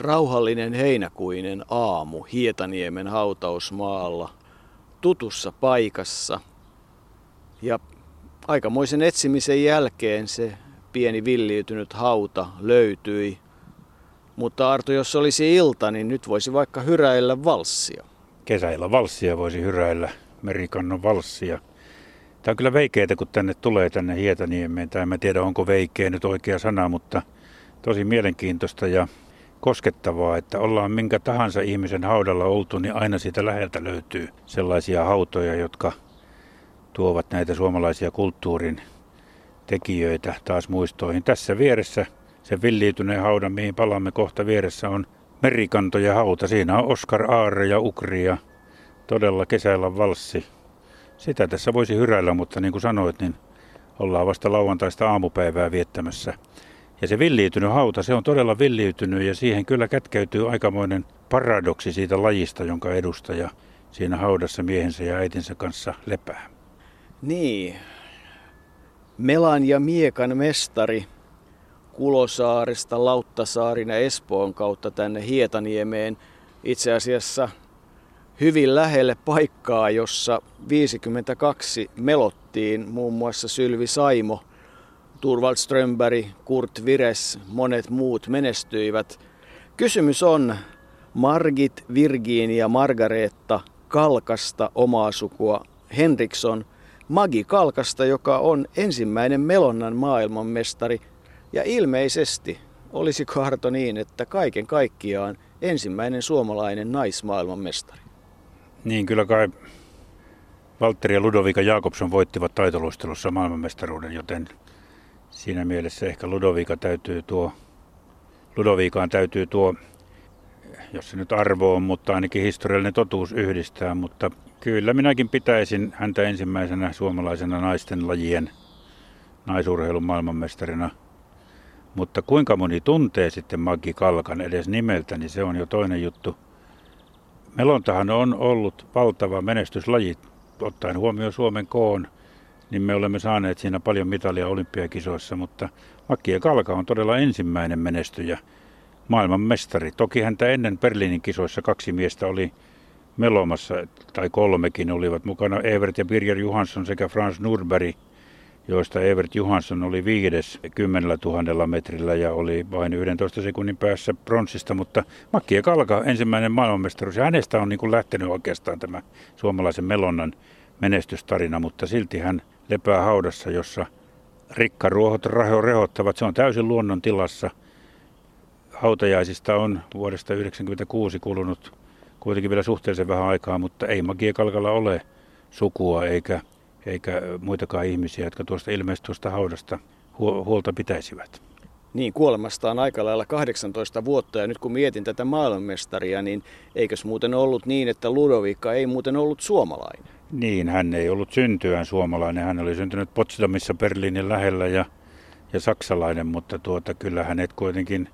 Rauhallinen heinäkuinen aamu Hietaniemen hautausmaalla, tutussa paikassa. Ja aikamoisen etsimisen jälkeen se pieni villiytynyt hauta löytyi. Mutta Arto, jos olisi ilta, niin nyt voisi vaikka hyräillä valssia. Kesäillä valssia voisi hyräillä, merikannon valssia. Tämä on kyllä veikeitä, kun tänne tulee tänne Hietaniemeen. Tai en tiedä, onko veikeä nyt oikea sana, mutta tosi mielenkiintoista ja koskettavaa, että ollaan minkä tahansa ihmisen haudalla oltu, niin aina siitä läheltä löytyy sellaisia hautoja, jotka tuovat näitä suomalaisia kulttuurin tekijöitä taas muistoihin. Tässä vieressä se villiytyneen haudan, mihin palaamme kohta vieressä, on merikanto ja hauta. Siinä on Oskar Aare ja Ukri ja todella kesällä valssi. Sitä tässä voisi hyräillä, mutta niin kuin sanoit, niin ollaan vasta lauantaista aamupäivää viettämässä. Ja se villiytynyt hauta, se on todella villiytynyt ja siihen kyllä kätkeytyy aikamoinen paradoksi siitä lajista, jonka edustaja siinä haudassa miehensä ja äitinsä kanssa lepää. Niin. Melan ja Miekan mestari Kulosaaresta Lauttasaarina Espoon kautta tänne Hietaniemeen itse asiassa hyvin lähelle paikkaa, jossa 52 melottiin muun muassa Sylvi Saimo – Turvald Strömberg, Kurt Vires, monet muut menestyivät. Kysymys on Margit Virginia Margaretta Kalkasta omaa sukua Henriksson, Magi Kalkasta, joka on ensimmäinen Melonnan maailmanmestari. Ja ilmeisesti olisi Harto niin, että kaiken kaikkiaan ensimmäinen suomalainen naismaailmanmestari. Niin, kyllä kai Valtteri ja Ludovika Jakobson voittivat taitoluistelussa maailmanmestaruuden, joten siinä mielessä ehkä Ludovika täytyy tuo, Ludovikaan täytyy tuo, jos se nyt arvo on, mutta ainakin historiallinen totuus yhdistää, mutta kyllä minäkin pitäisin häntä ensimmäisenä suomalaisena naisten lajien naisurheilun maailmanmestarina. Mutta kuinka moni tuntee sitten Maggi Kalkan edes nimeltä, niin se on jo toinen juttu. Melontahan on ollut valtava menestyslaji, ottaen huomioon Suomen koon – niin me olemme saaneet siinä paljon mitalia olympiakisoissa, mutta Makia Kalka on todella ensimmäinen menestyjä, maailman mestari. Toki häntä ennen Berliinin kisoissa kaksi miestä oli melomassa, tai kolmekin olivat mukana, Evert ja Birger Johansson sekä Frans Nurberg, joista Evert Johansson oli viides kymmenellä tuhannella metrillä ja oli vain 11 sekunnin päässä pronssista, mutta Makkia Kalka ensimmäinen maailmanmestaruus ja hänestä on niin kuin lähtenyt oikeastaan tämä suomalaisen melonnan menestystarina, mutta silti hän lepää haudassa, jossa rikkaruohot rehottavat. Se on täysin luonnon tilassa. Hautajaisista on vuodesta 1996 kulunut kuitenkin vielä suhteellisen vähän aikaa, mutta ei Magiekalkalla ole sukua eikä, eikä muitakaan ihmisiä, jotka tuosta ilmeisesti tuosta haudasta huolta pitäisivät. Niin, kuolemasta on aika lailla 18 vuotta ja nyt kun mietin tätä maailmanmestaria, niin eikös muuten ollut niin, että Ludovika ei muuten ollut suomalainen? Niin, hän ei ollut syntyään suomalainen. Hän oli syntynyt Potsdamissa Berliinin lähellä ja, ja saksalainen, mutta tuota, kyllä hänet kuitenkin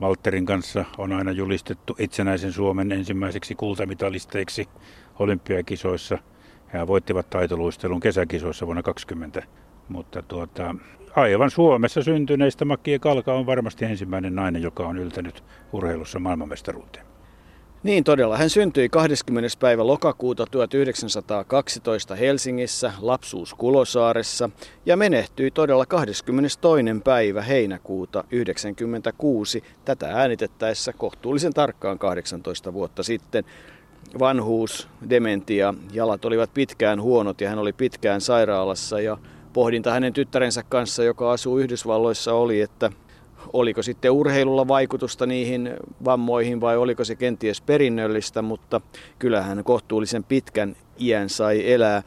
Walterin kanssa on aina julistettu itsenäisen Suomen ensimmäiseksi kultamitalisteiksi olympiakisoissa. He voittivat taitoluistelun kesäkisoissa vuonna 2020. Mutta tuota, aivan Suomessa syntyneistä Makkie Kalka on varmasti ensimmäinen nainen, joka on yltänyt urheilussa maailmanmestaruuteen. Niin todella. Hän syntyi 20. päivä lokakuuta 1912 Helsingissä, lapsuus Kulosaaressa ja menehtyi todella 22. päivä heinäkuuta 1996 tätä äänitettäessä kohtuullisen tarkkaan 18 vuotta sitten. Vanhuus, dementia, jalat olivat pitkään huonot ja hän oli pitkään sairaalassa ja pohdinta hänen tyttärensä kanssa, joka asuu Yhdysvalloissa, oli, että oliko sitten urheilulla vaikutusta niihin vammoihin vai oliko se kenties perinnöllistä, mutta kyllähän kohtuullisen pitkän iän sai elää.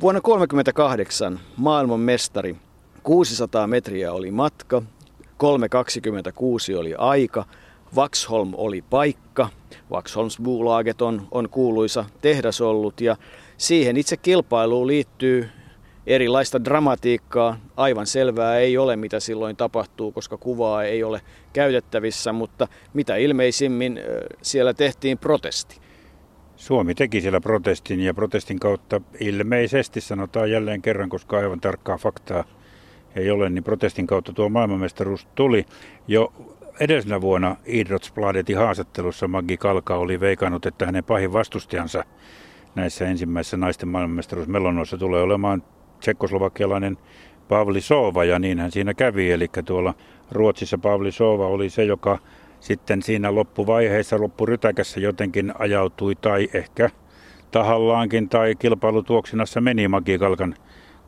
Vuonna 1938 maailman mestari, 600 metriä oli matka, 3.26 oli aika, Vaxholm oli paikka, Vaxholmsbolaget on, on kuuluisa tehdas ollut ja siihen itse kilpailuun liittyy erilaista dramatiikkaa. Aivan selvää ei ole, mitä silloin tapahtuu, koska kuvaa ei ole käytettävissä, mutta mitä ilmeisimmin siellä tehtiin protesti. Suomi teki siellä protestin ja protestin kautta ilmeisesti sanotaan jälleen kerran, koska aivan tarkkaa faktaa ei ole, niin protestin kautta tuo maailmanmestaruus tuli jo edellisenä vuonna Idrottsbladetin haastattelussa Maggi Kalka oli veikannut, että hänen pahin vastustajansa näissä ensimmäisissä naisten maailmanmestaruusmelonoissa tulee olemaan tsekkoslovakialainen Pavli Sova ja niin hän siinä kävi. Eli tuolla Ruotsissa Pavli Sova oli se, joka sitten siinä loppuvaiheessa, loppurytäkässä jotenkin ajautui tai ehkä tahallaankin tai kilpailutuoksinassa meni Magikalkan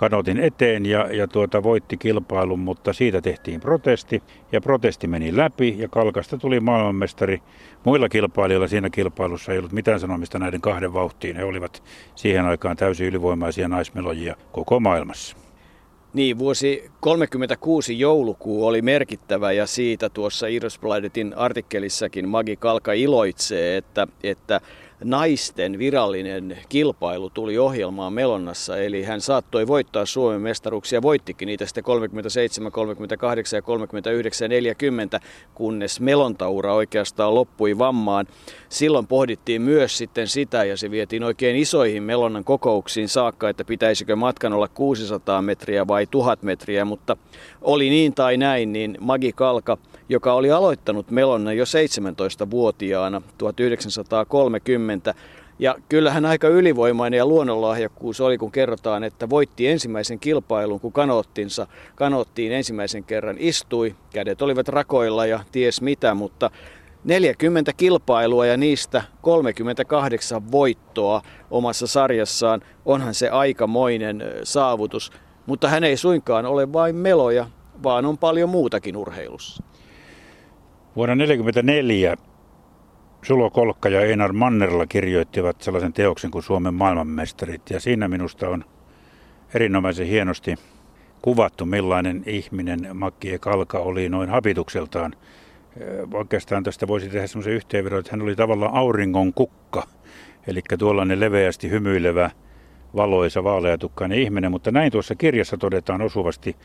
kanotin eteen ja, ja tuota, voitti kilpailun, mutta siitä tehtiin protesti ja protesti meni läpi ja Kalkasta tuli maailmanmestari. Muilla kilpailijoilla siinä kilpailussa ei ollut mitään sanomista näiden kahden vauhtiin. He olivat siihen aikaan täysin ylivoimaisia naismelojia koko maailmassa. Niin, vuosi 36 joulukuu oli merkittävä ja siitä tuossa Irosbladetin artikkelissakin Magi Kalka iloitsee, että, että naisten virallinen kilpailu tuli ohjelmaan Melonnassa, eli hän saattoi voittaa Suomen mestaruuksia, voittikin niitä sitten 37, 38 ja 39 ja 40, kunnes melontaura oikeastaan loppui vammaan. Silloin pohdittiin myös sitten sitä, ja se vietiin oikein isoihin Melonnan kokouksiin saakka, että pitäisikö matkan olla 600 metriä vai 1000 metriä, mutta oli niin tai näin, niin Magi Kalka – joka oli aloittanut Melonna jo 17-vuotiaana 1930. Ja kyllähän aika ylivoimainen ja luonnonlahjakkuus oli, kun kerrotaan, että voitti ensimmäisen kilpailun, kun kanoottinsa kanoottiin ensimmäisen kerran istui. Kädet olivat rakoilla ja ties mitä, mutta 40 kilpailua ja niistä 38 voittoa omassa sarjassaan. Onhan se aikamoinen saavutus, mutta hän ei suinkaan ole vain meloja, vaan on paljon muutakin urheilussa. Vuonna 1944 Sulo Kolkka ja Einar Mannerla kirjoittivat sellaisen teoksen kuin Suomen maailmanmestarit. Ja siinä minusta on erinomaisen hienosti kuvattu, millainen ihminen Makki Kalka oli noin habitukseltaan. Oikeastaan tästä voisi tehdä semmoisen yhteenvedon, että hän oli tavallaan auringon kukka. Eli tuollainen leveästi hymyilevä, valoisa, vaaleatukkainen ihminen. Mutta näin tuossa kirjassa todetaan osuvasti,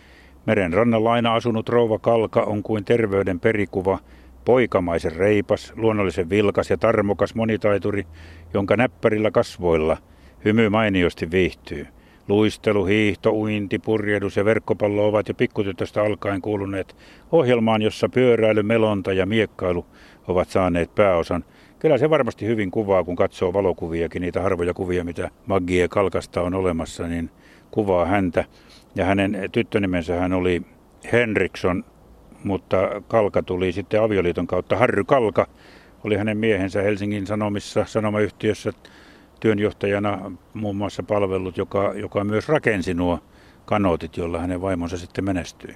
Meren rannalla aina asunut rouva Kalka on kuin terveyden perikuva, poikamaisen reipas, luonnollisen vilkas ja tarmokas monitaituri, jonka näppärillä kasvoilla hymy mainiosti viihtyy. Luistelu, hiihto, uinti, purjehdus ja verkkopallo ovat jo pikkutytöstä alkaen kuuluneet ohjelmaan, jossa pyöräily, melonta ja miekkailu ovat saaneet pääosan. Kyllä se varmasti hyvin kuvaa, kun katsoo valokuviakin, niitä harvoja kuvia, mitä Maggie Kalkasta on olemassa, niin kuvaa häntä. Ja hänen tyttönimensä hän oli Henriksson, mutta Kalka tuli sitten avioliiton kautta. Harry Kalka oli hänen miehensä Helsingin Sanomissa, sanomayhtiössä työnjohtajana muun muassa palvellut, joka, joka myös rakensi nuo kanootit, joilla hänen vaimonsa sitten menestyi.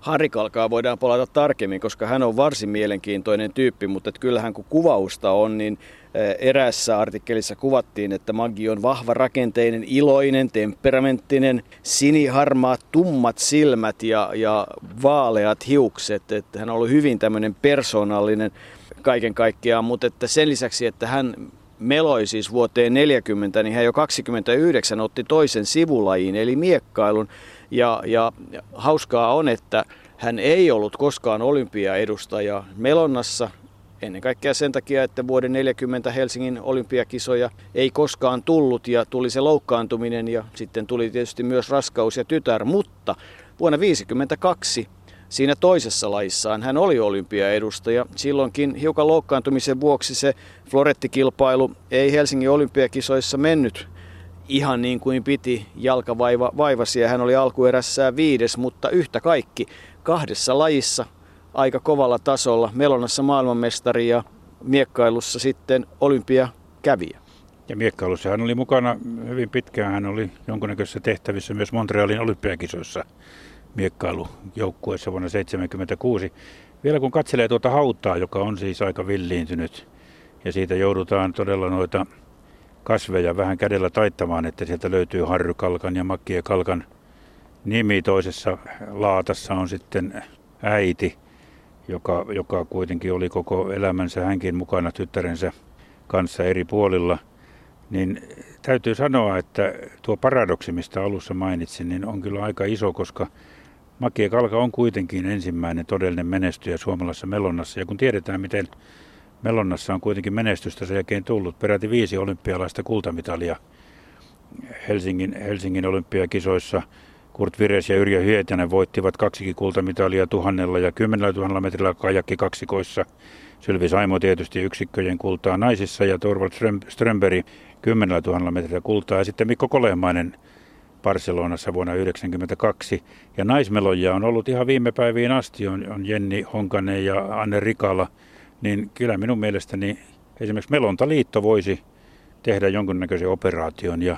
Harikalkaa voidaan palata tarkemmin, koska hän on varsin mielenkiintoinen tyyppi, mutta kyllähän kun kuvausta on, niin eh, erässä artikkelissa kuvattiin, että Maggi on vahva rakenteinen, iloinen, temperamenttinen, siniharmaat, tummat silmät ja, ja vaaleat hiukset. Että hän on ollut hyvin tämmöinen persoonallinen kaiken kaikkiaan, mutta että sen lisäksi, että hän meloi siis vuoteen 40, niin hän jo 29 otti toisen sivulajiin, eli miekkailun. Ja, ja hauskaa on, että hän ei ollut koskaan olympiaedustaja Melonnassa, ennen kaikkea sen takia, että vuoden 40 Helsingin olympiakisoja ei koskaan tullut ja tuli se loukkaantuminen ja sitten tuli tietysti myös raskaus ja tytär, mutta vuonna 1952 siinä toisessa lajissaan hän oli olympiaedustaja. Silloinkin hiukan loukkaantumisen vuoksi se florettikilpailu ei Helsingin olympiakisoissa mennyt ihan niin kuin piti jalkavaiva vaivasi ja hän oli alkuerässään viides, mutta yhtä kaikki kahdessa lajissa aika kovalla tasolla. Melonassa maailmanmestari ja miekkailussa sitten olympiakävijä. Ja miekkailussa hän oli mukana hyvin pitkään. Hän oli jonkunnäköisissä tehtävissä myös Montrealin olympiakisoissa miekkailujoukkueessa vuonna 1976. Vielä kun katselee tuota hautaa, joka on siis aika villiintynyt, ja siitä joudutaan todella noita kasveja vähän kädellä taittamaan, että sieltä löytyy harrykalkan ja makkiekalkan nimi. Toisessa laatassa on sitten äiti, joka, joka kuitenkin oli koko elämänsä hänkin mukana tyttärensä kanssa eri puolilla. Niin täytyy sanoa, että tuo paradoksi, mistä alussa mainitsin, niin on kyllä aika iso, koska Makie Kalka on kuitenkin ensimmäinen todellinen menestyjä suomalaisessa melonnassa. Ja kun tiedetään, miten Melonnassa on kuitenkin menestystä sen jälkeen tullut. Peräti viisi olympialaista kultamitalia Helsingin, Helsingin olympiakisoissa. Kurt Vires ja Yrjö Hietanen voittivat kaksikin kultamitalia tuhannella ja kymmenellä tuhannella metrillä kajakki kaksikoissa. Sylvi Saimo tietysti yksikköjen kultaa naisissa ja Torvald Strömberg kymmenellä tuhannella metrillä kultaa. Ja sitten Mikko Kolehmainen Barcelonassa vuonna 1992. Ja naismeloja on ollut ihan viime päiviin asti, on, on Jenni Honkanen ja Anne Rikala. Niin kyllä minun mielestäni esimerkiksi Melontaliitto voisi tehdä jonkunnäköisen operaation ja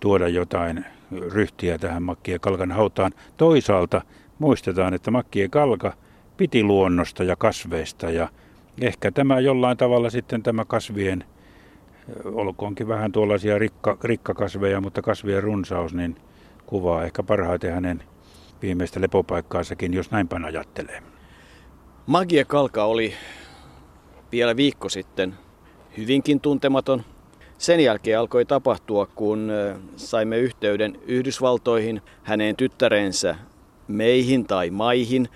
tuoda jotain ryhtiä tähän Makkien Kalkan hautaan. Toisaalta muistetaan, että Makkien Kalka piti luonnosta ja kasveista ja ehkä tämä jollain tavalla sitten tämä kasvien, olkoonkin vähän tuollaisia rikka, rikkakasveja, mutta kasvien runsaus, niin kuvaa ehkä parhaiten hänen viimeistä lepopaikkaansakin, jos näinpä ajattelee. Magia Kalka oli vielä viikko sitten hyvinkin tuntematon sen jälkeen alkoi tapahtua, kun saimme yhteyden Yhdysvaltoihin, hänen tyttärensä meihin tai maihin.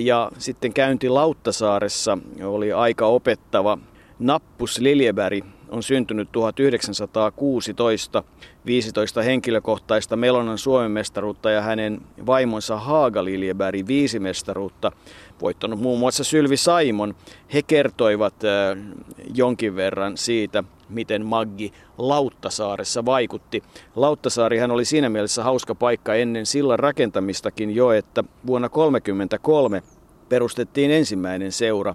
Ja sitten käynti Lauttasaaressa oli aika opettava. Nappus Liljeberg on syntynyt 1916, 15 henkilökohtaista Melonan Suomen mestaruutta ja hänen vaimonsa Haaga Liljeberg viisi mestaruutta, voittanut muun muassa Sylvi Saimon. He kertoivat jonkin verran siitä, miten Maggi Lauttasaaressa vaikutti. Lauttasaarihan oli siinä mielessä hauska paikka ennen sillan rakentamistakin jo, että vuonna 1933 perustettiin ensimmäinen seura,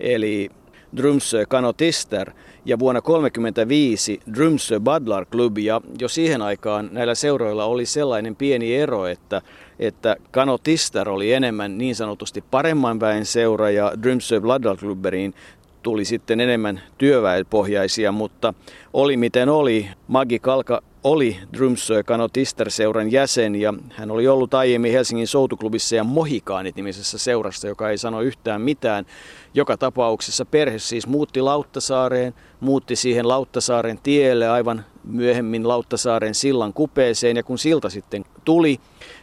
eli Drumsö Kanotister ja vuonna 1935 Drumsö Badlar Club ja jo siihen aikaan näillä seuroilla oli sellainen pieni ero, että, että Kanotister oli enemmän niin sanotusti paremman väen seura ja Drumsö Badlar Clubberiin tuli sitten enemmän työväenpohjaisia, mutta oli miten oli. Magi Kalka oli Drumsö Kanotister-seuran jäsen ja hän oli ollut aiemmin Helsingin soutuklubissa ja Mohikaanit nimisessä seurassa, joka ei sano yhtään mitään. Joka tapauksessa perhe siis muutti Lauttasaareen, muutti siihen Lauttasaaren tielle aivan myöhemmin Lauttasaaren sillan kupeeseen ja kun silta sitten tuli,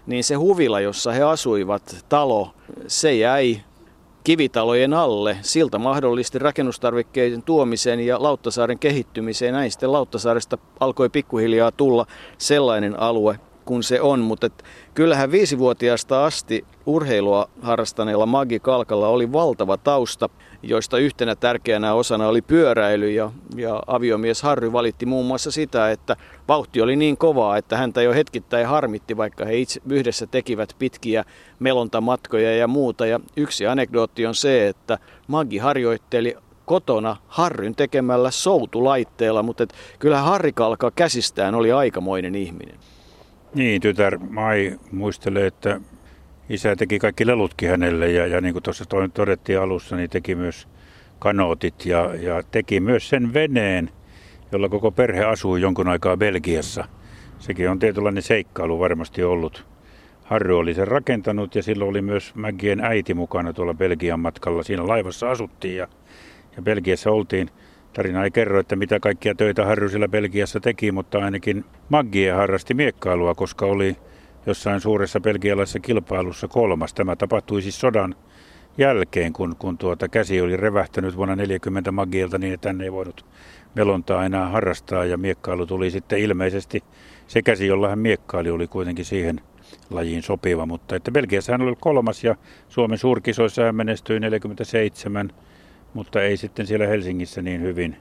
niin se huvila, jossa he asuivat, talo, se jäi kivitalojen alle. Silta mahdollisti rakennustarvikkeiden tuomisen ja Lauttasaaren kehittymiseen. Näin sitten Lauttasaaresta alkoi pikkuhiljaa tulla sellainen alue kuin se on, mutta et kyllähän viisivuotiaasta asti urheilua harrastaneella Magi Kalkalla oli valtava tausta joista yhtenä tärkeänä osana oli pyöräily ja, ja aviomies Harry valitti muun muassa sitä, että vauhti oli niin kovaa, että häntä jo hetkittäin harmitti, vaikka he itse yhdessä tekivät pitkiä melontamatkoja ja muuta. Ja yksi anekdootti on se, että Maggi harjoitteli kotona Harryn tekemällä soutulaitteella, mutta et kyllä Harri Kalka käsistään oli aikamoinen ihminen. Niin, tytär Mai muistelee, että isä teki kaikki lelutkin hänelle ja, ja niin kuin tuossa todettiin alussa, niin teki myös kanootit ja, ja teki myös sen veneen, jolla koko perhe asui jonkun aikaa Belgiassa. Sekin on tietynlainen seikkailu varmasti ollut. Harry oli sen rakentanut ja silloin oli myös Mägien äiti mukana tuolla Belgian matkalla. Siinä laivassa asuttiin ja, ja Belgiassa oltiin. Tarina ei kerro, että mitä kaikkia töitä Harry siellä Belgiassa teki, mutta ainakin Maggie harrasti miekkailua, koska oli jossain suuressa belgialaisessa kilpailussa kolmas. Tämä tapahtui siis sodan jälkeen, kun, kun tuota käsi oli revähtänyt vuonna 40 Magielta niin, että hän ei voinut melontaa enää harrastaa. Ja miekkailu tuli sitten ilmeisesti. Se käsi, jolla hän miekkaili, oli kuitenkin siihen lajiin sopiva, mutta että Belgiassa hän oli kolmas ja Suomen suurkisoissa hän menestyi 47, mutta ei sitten siellä Helsingissä niin hyvin,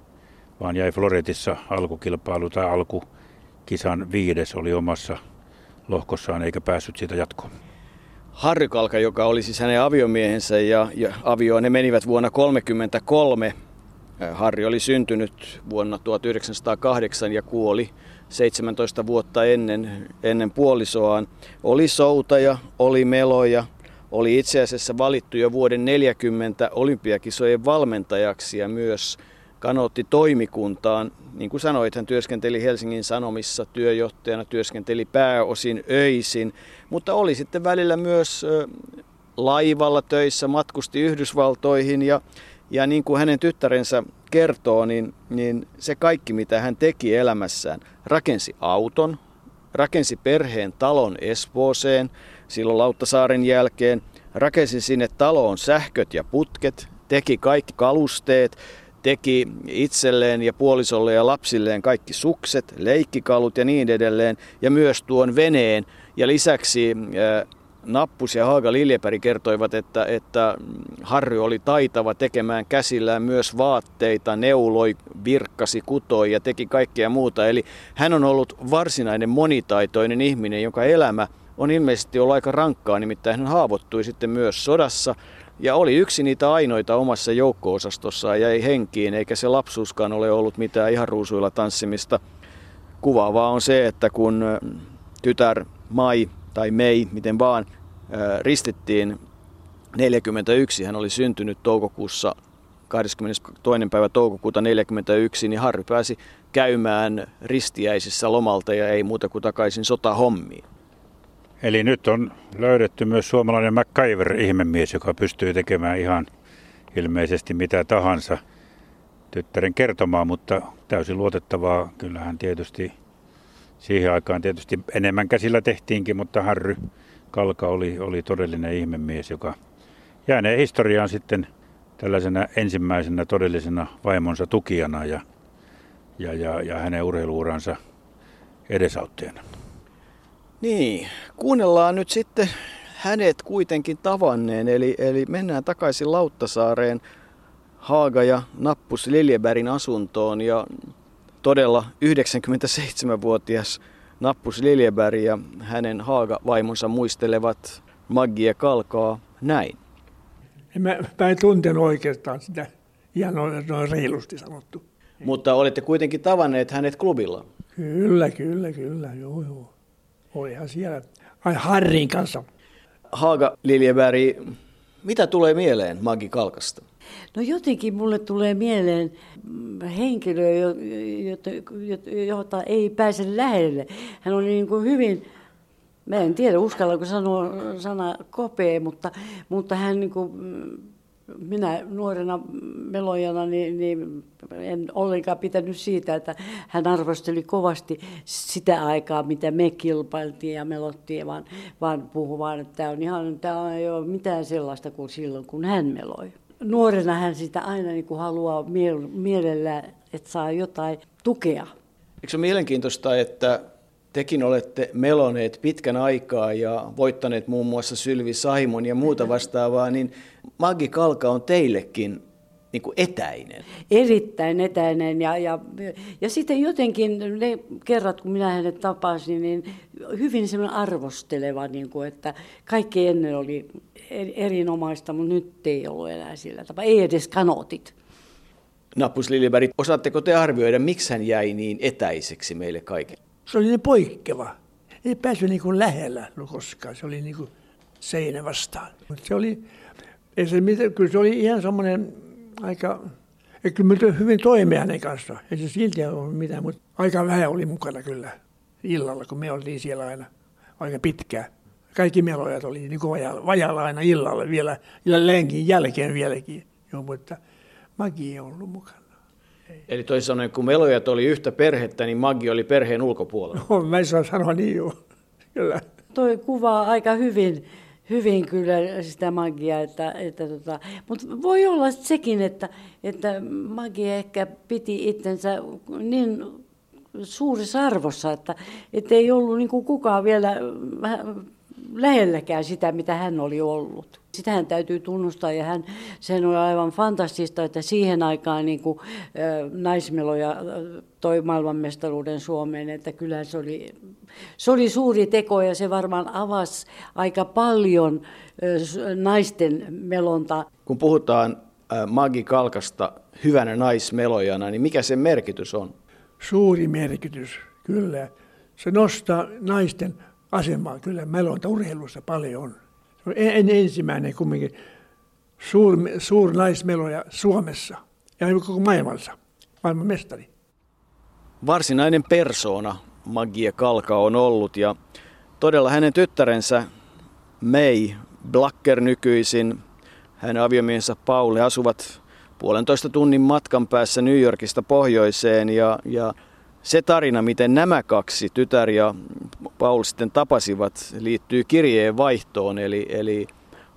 vaan jäi Floretissa alkukilpailu tai alkukisan viides oli omassa lohkossaan eikä päässyt siitä jatkoon. Harry Kalka, joka oli siis hänen aviomiehensä ja, ja avioon ne menivät vuonna 1933. Harri oli syntynyt vuonna 1908 ja kuoli 17 vuotta ennen, ennen puolisoaan. Oli soutaja, oli meloja, oli itse asiassa valittu jo vuoden 40 olympiakisojen valmentajaksi ja myös kanootti toimikuntaan. Niin kuin sanoit, hän työskenteli Helsingin Sanomissa työjohtajana, työskenteli pääosin öisin, mutta oli sitten välillä myös laivalla töissä, matkusti Yhdysvaltoihin ja, ja niin kuin hänen tyttärensä kertoo, niin, niin se kaikki mitä hän teki elämässään, rakensi auton, rakensi perheen talon Espooseen silloin Lauttasaaren jälkeen, rakensi sinne taloon sähköt ja putket, teki kaikki kalusteet, teki itselleen ja puolisolle ja lapsilleen kaikki sukset, leikkikalut ja niin edelleen, ja myös tuon veneen. Ja lisäksi Nappus ja Haaga Liljepäri kertoivat, että, että Harry oli taitava tekemään käsillään myös vaatteita, neuloi, virkkasi, kutoi ja teki kaikkea muuta. Eli hän on ollut varsinainen monitaitoinen ihminen, jonka elämä on ilmeisesti ollut aika rankkaa, nimittäin hän haavoittui sitten myös sodassa ja oli yksi niitä ainoita omassa joukko-osastossaan ja ei henkiin, eikä se lapsuuskaan ole ollut mitään ihan ruusuilla tanssimista. Kuvaavaa on se, että kun tytär Mai tai Mei, miten vaan, ristittiin 41, hän oli syntynyt toukokuussa 22. päivä toukokuuta 41, niin Harry pääsi käymään ristiäisissä lomalta ja ei muuta kuin takaisin sotahommiin. Eli nyt on löydetty myös suomalainen MacGyver-ihmemies, joka pystyy tekemään ihan ilmeisesti mitä tahansa tyttären kertomaan, mutta täysin luotettavaa. Kyllähän tietysti siihen aikaan tietysti enemmän käsillä tehtiinkin, mutta Harry Kalka oli, oli todellinen ihmemies, joka jäänee historiaan sitten tällaisena ensimmäisenä todellisena vaimonsa tukijana ja, ja, ja, ja hänen urheiluuransa edesauttajana. Niin, kuunnellaan nyt sitten hänet kuitenkin tavanneen, eli, eli mennään takaisin Lauttasaareen Haaga ja Nappus Liljebergin asuntoon ja todella 97-vuotias Nappus Liljeberg ja hänen Haaga-vaimonsa muistelevat Maggie Kalkaa näin. Mä, mä en tuntenut oikeastaan sitä ihan noin, noin reilusti sanottu. Mutta olette kuitenkin tavanneet hänet klubilla? Kyllä, kyllä, kyllä, joo, joo. Olihan siellä ai Harrin kanssa. Haaga Liljeberg, mitä tulee mieleen Magi Kalkasta? No jotenkin mulle tulee mieleen henkilö, jota, jota ei pääse lähelle. Hän oli niin kuin hyvin, mä en tiedä uskallanko sanoa sana kopea, mutta, mutta hän niin kuin, minä nuorena melojana niin, niin en ollenkaan pitänyt siitä, että hän arvosteli kovasti sitä aikaa, mitä me kilpailtiin ja melottiin, vaan, vaan puhui vaan, että tämä on ihan, tämä ei ole mitään sellaista kuin silloin, kun hän meloi. Nuorena hän sitä aina niin kuin haluaa mielellä, että saa jotain tukea. Eikö se ole mielenkiintoista, että tekin olette meloneet pitkän aikaa ja voittaneet muun muassa Sylvi Saimon ja muuta vastaavaa, niin Maggi Kalka on teillekin niin kuin etäinen. Erittäin etäinen ja, ja, ja sitten jotenkin ne kerrat, kun minä hänet tapasin, niin hyvin semmoinen arvosteleva, niin kuin, että kaikki ennen oli erinomaista, mutta nyt ei ollut enää sillä tapaa, ei edes kanotit. Nappus Liljeberg, osaatteko te arvioida, miksi hän jäi niin etäiseksi meille kaikille? Se oli niin poikkeava. Ei päässyt niin kuin lähellä koskaan. Se oli niin kuin seinä vastaan. Mutta se oli, ei se, kyllä se oli ihan semmoinen aika, että kyllä me hyvin toimia hänen kanssa. Ei se silti ollut mitään, mutta aika vähän oli mukana kyllä illalla, kun me oltiin siellä aina aika pitkään. Kaikki melojat oli niin kuin vajalla, vajalla aina illalla vielä, ja lenkin jälkeen vieläkin. Joo, mutta Magi ei ollut mukana. Ei. Eli toisin sanoen, kun melojat oli yhtä perhettä, niin Magi oli perheen ulkopuolella. No, mä en saa sanoa niin, joo. Kyllä. Toi kuvaa aika hyvin hyvin kyllä sitä magiaa. Että, että tota, mutta voi olla sekin, että, että magia ehkä piti itsensä niin suurissa arvossa, että, että ei ollut niin kuin kukaan vielä lähelläkään sitä, mitä hän oli ollut. Sitähän täytyy tunnustaa ja hän, sen oli aivan fantastista, että siihen aikaan niin kuin, naismeloja toi maailmanmestaruuden Suomeen, että kyllä se oli, se oli suuri teko ja se varmaan avasi aika paljon naisten melonta. Kun puhutaan Magi Kalkasta hyvänä naismelojana, niin mikä sen merkitys on? Suuri merkitys, kyllä. Se nostaa naisten asemaa kyllä melonta urheilussa paljon on. En, ensimmäinen kumminkin. Suur, naismeloja Suomessa. Ja koko maailmassa, maailman mestari. Varsinainen persoona Magia Kalka on ollut ja todella hänen tyttärensä May Blacker nykyisin, hänen aviomiehensä Pauli asuvat puolentoista tunnin matkan päässä New Yorkista pohjoiseen ja, ja se tarina, miten nämä kaksi, tytär ja Paul sitten tapasivat, liittyy kirjeen vaihtoon. Eli, eli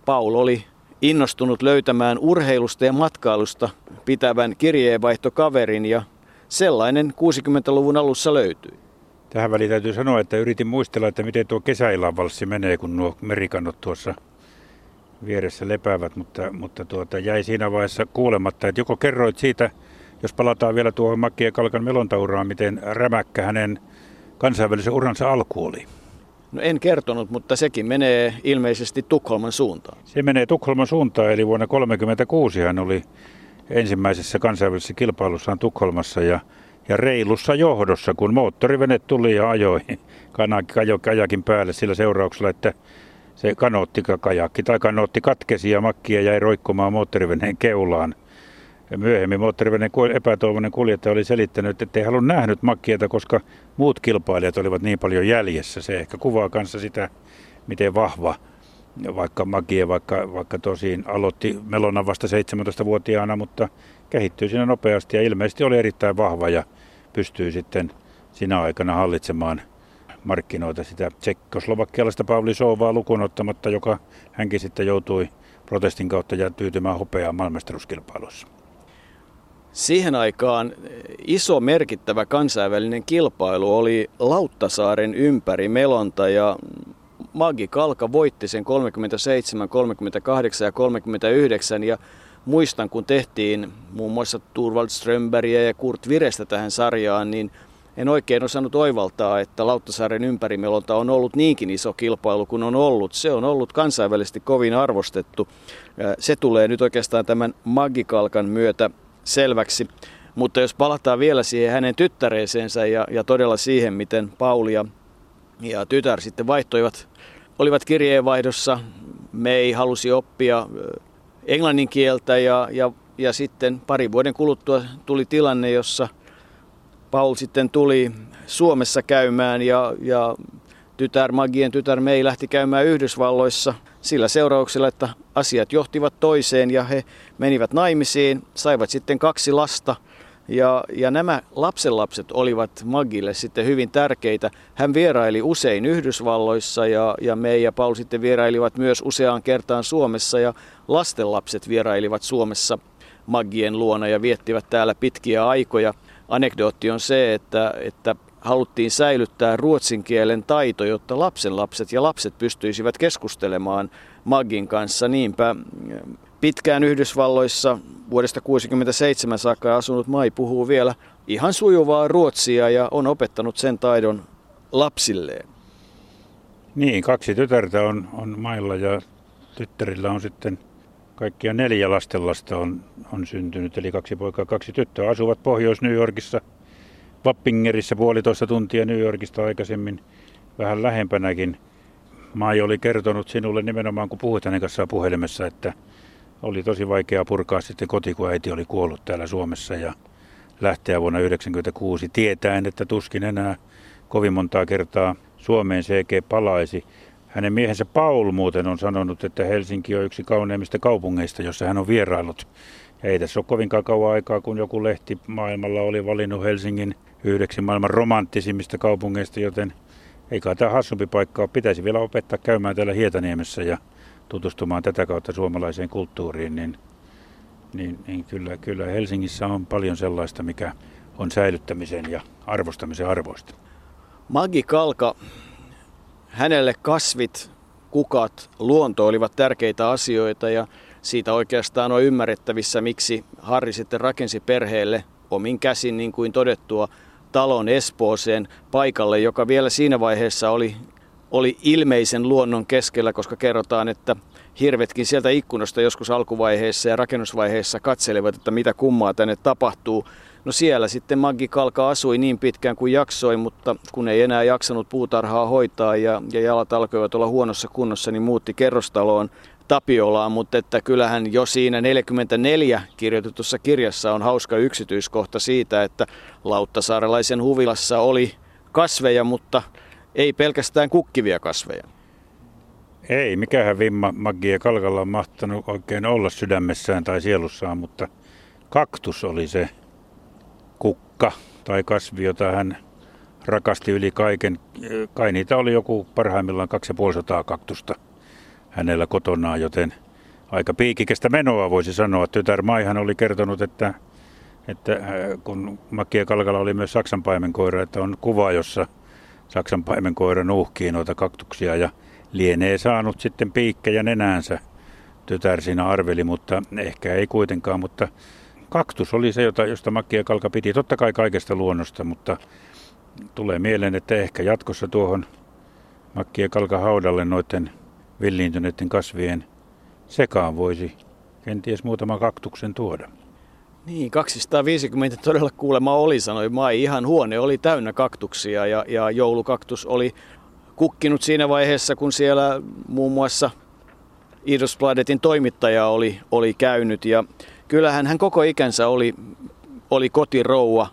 Paul oli innostunut löytämään urheilusta ja matkailusta pitävän kirjeenvaihtokaverin ja sellainen 60-luvun alussa löytyi. Tähän väliin täytyy sanoa, että yritin muistella, että miten tuo kesäillanvalssi menee, kun nuo merikannot tuossa vieressä lepäävät, mutta, mutta tuota, jäi siinä vaiheessa kuulematta, että joko kerroit siitä, jos palataan vielä tuohon Makki ja Kalkan melontauraan, miten rämäkkä hänen kansainvälisen uransa alku oli. No en kertonut, mutta sekin menee ilmeisesti Tukholman suuntaan. Se menee Tukholman suuntaan, eli vuonna 1936 hän oli ensimmäisessä kansainvälisessä kilpailussaan Tukholmassa ja, ja reilussa johdossa, kun moottorivene tuli ja ajoi kajakin päälle sillä seurauksella, että se kanootti kajakki tai kanootti katkesi ja makkia jäi roikkumaan moottoriveneen keulaan. Myöhemmin moottoriveneen epätoivoinen kuljettaja oli selittänyt, että ei halua nähnyt makkieta, koska muut kilpailijat olivat niin paljon jäljessä. Se ehkä kuvaa kanssa sitä, miten vahva vaikka Magie, vaikka, vaikka tosiin aloitti Melona vasta 17-vuotiaana, mutta kehittyi siinä nopeasti ja ilmeisesti oli erittäin vahva ja pystyi sitten sinä aikana hallitsemaan markkinoita sitä tsekkoslovakkialaista Pauli Souvaa lukuun ottamatta, joka hänkin sitten joutui protestin kautta ja tyytymään hopeaan maailmastaruuskilpailussa. Siihen aikaan iso merkittävä kansainvälinen kilpailu oli Lauttasaaren ympäri melonta ja Maggi Kalka voitti sen 37, 38 ja 39 ja muistan kun tehtiin muun muassa Turvald Strömbergia ja Kurt Virestä tähän sarjaan, niin en oikein osannut oivaltaa, että Lauttasaaren ympärimelonta on ollut niinkin iso kilpailu kuin on ollut. Se on ollut kansainvälisesti kovin arvostettu. Se tulee nyt oikeastaan tämän Maggikalkan myötä selväksi. Mutta jos palataan vielä siihen hänen tyttäreeseensä ja, ja todella siihen, miten Pauli ja, ja tytär sitten vaihtoivat, olivat kirjeenvaihdossa. May halusi oppia englannin kieltä ja, ja, ja sitten pari vuoden kuluttua tuli tilanne, jossa Paul sitten tuli Suomessa käymään ja, ja tytär, Magien tytär May lähti käymään Yhdysvalloissa sillä seurauksella, että asiat johtivat toiseen ja he menivät naimisiin, saivat sitten kaksi lasta ja, ja nämä lapsenlapset olivat Magille sitten hyvin tärkeitä. Hän vieraili usein Yhdysvalloissa ja, ja me ja Paul sitten vierailivat myös useaan kertaan Suomessa ja lastenlapset vierailivat Suomessa Maggien luona ja viettivät täällä pitkiä aikoja. Anekdootti on se, että, että haluttiin säilyttää ruotsin kielen taito, jotta lapsenlapset ja lapset pystyisivät keskustelemaan Maggin kanssa. Niinpä pitkään Yhdysvalloissa vuodesta 1967 saakka asunut Mai puhuu vielä ihan sujuvaa ruotsia ja on opettanut sen taidon lapsilleen. Niin, kaksi tytärtä on, on Mailla ja tyttärillä on sitten kaikkia neljä lastenlasta on, on syntynyt, eli kaksi poikaa, kaksi tyttöä. Asuvat Pohjois-New Yorkissa, Wappingerissä puolitoista tuntia New Yorkista aikaisemmin, vähän lähempänäkin. Mai oli kertonut sinulle nimenomaan, kun puhuit hänen kanssaan puhelimessa, että oli tosi vaikea purkaa sitten koti, kun äiti oli kuollut täällä Suomessa ja lähteä vuonna 1996 tietäen, että tuskin enää kovin montaa kertaa Suomeen CG palaisi. Hänen miehensä Paul muuten on sanonut, että Helsinki on yksi kauneimmista kaupungeista, jossa hän on vierailut. Ja ei tässä ole kovinkaan kauan aikaa, kun joku lehti maailmalla oli valinnut Helsingin yhdeksi maailman romanttisimmista kaupungeista, joten eikä tämä hassumpi paikka ole. Pitäisi vielä opettaa käymään täällä Hietaniemessä ja tutustumaan tätä kautta suomalaiseen kulttuuriin, niin, niin, niin kyllä, kyllä Helsingissä on paljon sellaista, mikä on säilyttämisen ja arvostamisen arvoista. Magi Kalka, hänelle kasvit, kukat, luonto olivat tärkeitä asioita ja siitä oikeastaan on ymmärrettävissä, miksi Harri sitten rakensi perheelle omin käsin, niin kuin todettua, talon Espooseen paikalle, joka vielä siinä vaiheessa oli oli ilmeisen luonnon keskellä, koska kerrotaan, että hirvetkin sieltä ikkunasta joskus alkuvaiheessa ja rakennusvaiheessa katselevat, että mitä kummaa tänne tapahtuu. No siellä sitten Maggi Kalka asui niin pitkään kuin jaksoi, mutta kun ei enää jaksanut puutarhaa hoitaa ja, ja jalat alkoivat olla huonossa kunnossa, niin muutti kerrostaloon Tapiolaan, mutta että kyllähän jo siinä 44 kirjoitetussa kirjassa on hauska yksityiskohta siitä, että Lauttasaarelaisen huvilassa oli kasveja, mutta ei pelkästään kukkivia kasveja. Ei, mikähän vimma Maggie Kalkalla on mahtanut oikein olla sydämessään tai sielussaan, mutta kaktus oli se kukka tai kasvi, jota hän rakasti yli kaiken. Kai niitä oli joku parhaimmillaan 2500 kaktusta hänellä kotonaan, joten aika piikikästä menoa voisi sanoa. Tytär Maihan oli kertonut, että, että äh, kun Makia Kalkalla oli myös Saksan paimenkoira, että on kuva, jossa – Saksan paimenkoiran uhkiin noita kaktuksia ja lienee saanut sitten piikkejä nenäänsä. Tytär siinä arveli, mutta ehkä ei kuitenkaan, mutta kaktus oli se, jota, josta Makki ja Kalka piti. Totta kai kaikesta luonnosta, mutta tulee mieleen, että ehkä jatkossa tuohon Makki ja Kalka haudalle noiden villiintyneiden kasvien sekaan voisi kenties muutama kaktuksen tuoda. Niin, 250 todella kuulema oli, sanoi Mai. Ihan huone oli täynnä kaktuksia ja, ja joulukaktus oli kukkinut siinä vaiheessa, kun siellä muun muassa Idrottsbladetin toimittaja oli, oli käynyt. Ja kyllähän hän koko ikänsä oli, oli kotirouva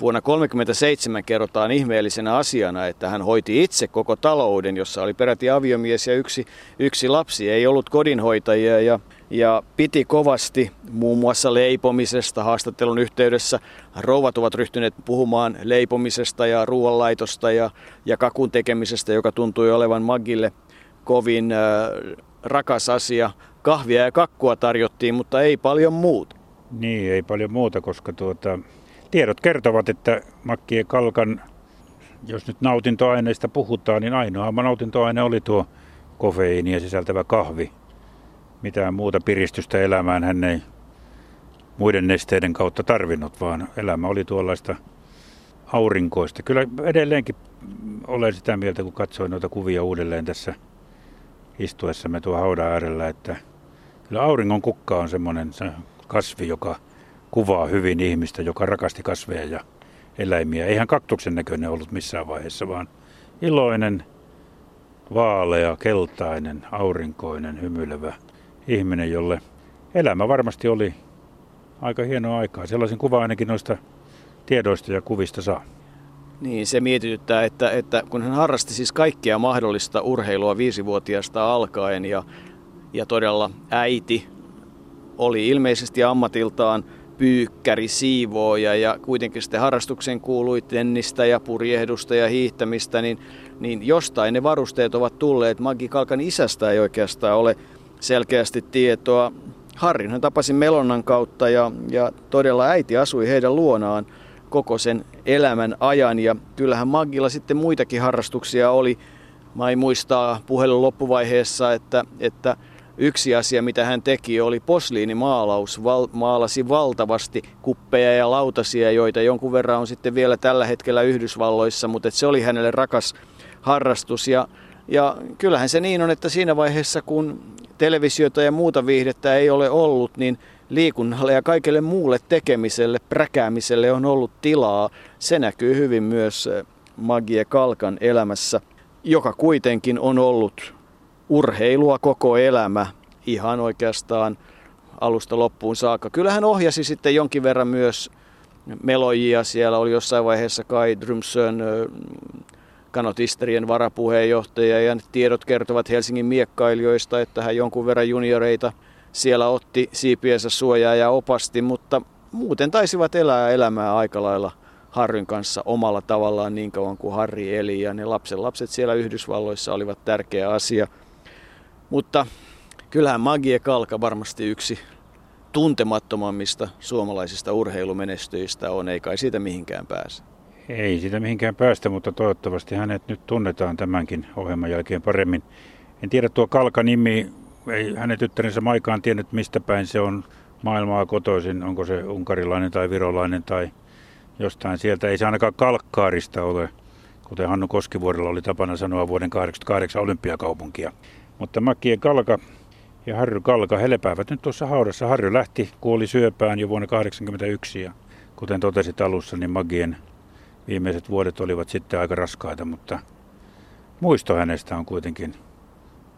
Vuonna 1937 kerrotaan ihmeellisenä asiana, että hän hoiti itse koko talouden, jossa oli peräti aviomies ja yksi, yksi lapsi. Ei ollut kodinhoitajia ja, ja piti kovasti muun muassa leipomisesta. Haastattelun yhteydessä rouvat ovat ryhtyneet puhumaan leipomisesta ja ruoanlaitosta ja, ja kakun tekemisestä, joka tuntui olevan Magille kovin äh, rakas asia. Kahvia ja kakkua tarjottiin, mutta ei paljon muuta. Niin, ei paljon muuta, koska tuota, tiedot kertovat, että makkien kalkan, jos nyt nautintoaineista puhutaan, niin ainoa nautintoaine oli tuo kofeiinia sisältävä kahvi. Mitään muuta piristystä elämään hän ei muiden nesteiden kautta tarvinnut, vaan elämä oli tuollaista aurinkoista. Kyllä edelleenkin olen sitä mieltä, kun katsoin noita kuvia uudelleen tässä istuessamme tuo haudan äärellä, että kyllä auringon kukka on semmoinen kasvi, joka kuvaa hyvin ihmistä, joka rakasti kasveja ja eläimiä. Eihän kaktuksen näköinen ollut missään vaiheessa, vaan iloinen, vaalea, keltainen, aurinkoinen, hymyilevä ihminen, jolle elämä varmasti oli aika hienoa aikaa. Sellaisen kuva ainakin noista tiedoista ja kuvista saa. Niin, se mietityttää, että, että kun hän harrasti siis kaikkea mahdollista urheilua viisivuotiaasta alkaen ja, ja todella äiti oli ilmeisesti ammatiltaan – pyykkäri, siivooja ja kuitenkin sitten harrastukseen kuului tennistä ja purjehdusta ja hiihtämistä, niin, niin jostain ne varusteet ovat tulleet. Maggi Kalkan isästä ei oikeastaan ole selkeästi tietoa. Harrin hän tapasi Melonnan kautta ja, ja todella äiti asui heidän luonaan koko sen elämän ajan. Ja kyllähän Maggilla sitten muitakin harrastuksia oli. Mai muistaa puhelun loppuvaiheessa, että, että Yksi asia, mitä hän teki, oli posliinimaalaus. Val- maalasi valtavasti kuppeja ja lautasia, joita jonkun verran on sitten vielä tällä hetkellä Yhdysvalloissa, mutta se oli hänelle rakas harrastus. Ja, ja kyllähän se niin on, että siinä vaiheessa, kun televisiota ja muuta viihdettä ei ole ollut, niin liikunnalle ja kaikelle muulle tekemiselle, präkäämiselle on ollut tilaa. Se näkyy hyvin myös Magie Kalkan elämässä, joka kuitenkin on ollut urheilua koko elämä ihan oikeastaan alusta loppuun saakka. Kyllä hän ohjasi sitten jonkin verran myös melojia. Siellä oli jossain vaiheessa Kai Drumsön kanotisterien varapuheenjohtaja ja tiedot kertovat Helsingin miekkailijoista, että hän jonkun verran junioreita siellä otti siipiensä suojaa ja opasti, mutta muuten taisivat elää elämää aika lailla Harryn kanssa omalla tavallaan niin kauan kuin Harri eli ja ne lapsen lapset siellä Yhdysvalloissa olivat tärkeä asia. Mutta kyllähän Magie Kalka varmasti yksi tuntemattomammista suomalaisista urheilumenestyjistä on, ei kai siitä mihinkään pääse. Ei siitä mihinkään päästä, mutta toivottavasti hänet nyt tunnetaan tämänkin ohjelman jälkeen paremmin. En tiedä tuo Kalka-nimi, ei hänen tyttärensä Maikaan tiennyt mistä päin se on maailmaa kotoisin, onko se unkarilainen tai virolainen tai jostain sieltä. Ei se ainakaan Kalkkaarista ole, kuten Hannu Koskivuorella oli tapana sanoa vuoden 1988 olympiakaupunkia. Mutta Makie Kalka ja Harry Kalka, he lepäävät nyt tuossa haudassa. Harry lähti, kuoli syöpään jo vuonna 1981 ja kuten totesit alussa, niin Magien viimeiset vuodet olivat sitten aika raskaita, mutta muisto hänestä on kuitenkin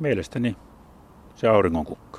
mielestäni se auringonkukka.